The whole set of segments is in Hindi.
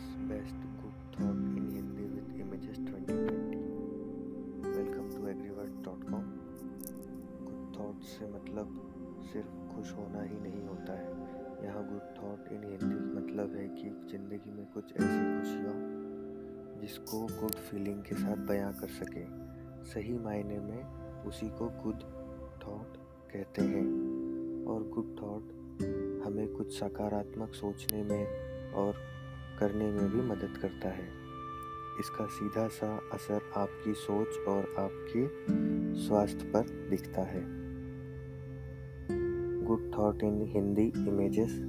India's best cook talk in Hindi with Images 2020. Welcome to agriworld.com. Good thoughts से मतलब सिर्फ़ खुश होना ही नहीं होता है यहाँ good thought in Hindi मतलब है कि ज़िंदगी में कुछ ऐसी खुशियाँ जिसको good feeling के साथ बयां कर सके सही मायने में उसी को good thought कहते हैं और good thought हमें कुछ सकारात्मक सोचने में और करने में भी मदद करता है। इसका सीधा सा असर आपकी सोच और आपके स्वास्थ्य पर दिखता है। Good thought in Hindi images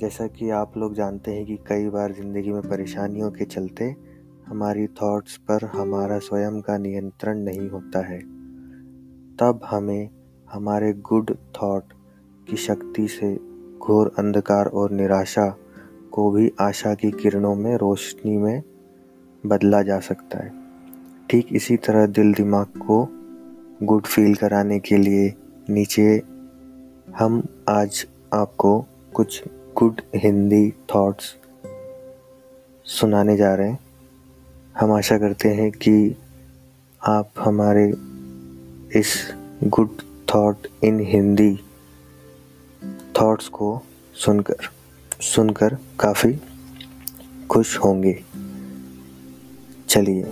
जैसा कि आप लोग जानते हैं कि कई बार ज़िंदगी में परेशानियों के चलते हमारी थॉट्स पर हमारा स्वयं का नियंत्रण नहीं होता है। तब हमें हमारे गुड थॉट की शक्ति से घोर अंधकार और निराशा को भी आशा की किरणों में, रोशनी में बदला जा सकता है। ठीक इसी तरह दिल दिमाग को गुड फील कराने के लिए नीचे हम आज आपको कुछ गुड हिंदी थॉट्स सुनाने जा रहे हैं। हम आशा करते हैं कि आप हमारे इस good thought in Hindi thoughts को सुनकर सुनकर काफ़ी खुश होंगे। चलिए,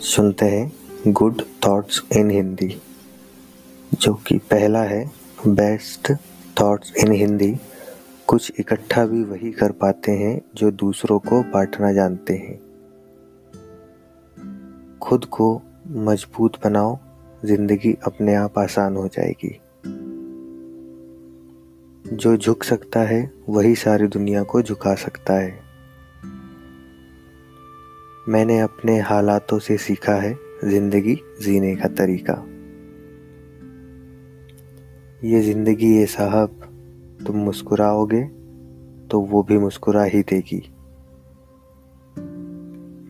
सुनते हैं गुड थॉट्स इन हिंदी जो कि पहला है बेस्ट थॉट्स इन हिंदी कुछ इकट्ठा भी वही कर पाते हैं जो दूसरों को बांटना जानते हैं। खुद को मज़बूत बनाओ, ज़िंदगी अपने आप आसान हो जाएगी। जो झुक सकता है, वही सारी दुनिया को झुका सकता है। मैंने अपने हालातों से सीखा है ज़िंदगी जीने का तरीका। ये ज़िंदगी ये साहब, तुम मुस्कुराओगे तो वो भी मुस्कुरा ही देगी।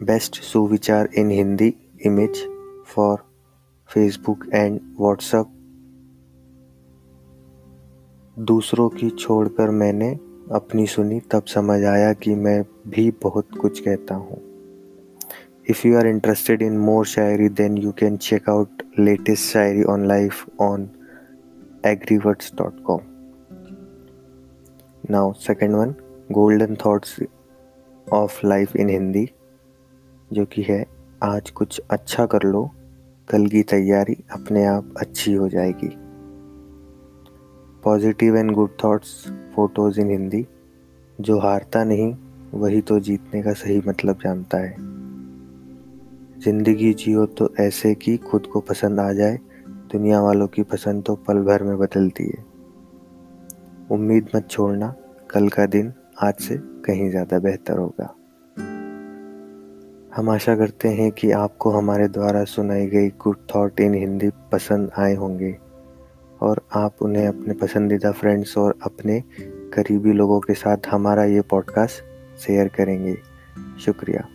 बेस्ट सुविचार in Hindi image for Facebook and WhatsApp. दूसरों की छोड़कर मैंने अपनी सुनी, तब समझ आया कि मैं भी बहुत कुछ कहता हूँ। If you are interested in more shayari then you can check out latest shayari on life on agriwords dot com now second one golden thoughts of life in Hindi जो कि है, आज कुछ अच्छा कर लो, कल की तैयारी अपने आप अच्छी हो जाएगी। Positive and good thoughts photos in Hindi जो हारता नहीं, वही तो जीतने का सही मतलब जानता है। ज़िंदगी जियो तो ऐसे कि खुद को पसंद आ जाए, दुनिया वालों की पसंद तो पल भर में बदलती है। उम्मीद मत छोड़ना, कल का दिन आज से कहीं ज़्यादा बेहतर होगा। हम आशा करते हैं कि आपको हमारे द्वारा सुनाई गई गुड थॉट इन हिंदी पसंद आए होंगे। और आप उन्हें अपने पसंदीदा फ्रेंड्स और अपने करीबी लोगों के साथ हमारा ये पॉडकास्ट शेयर करेंगे। शुक्रिया।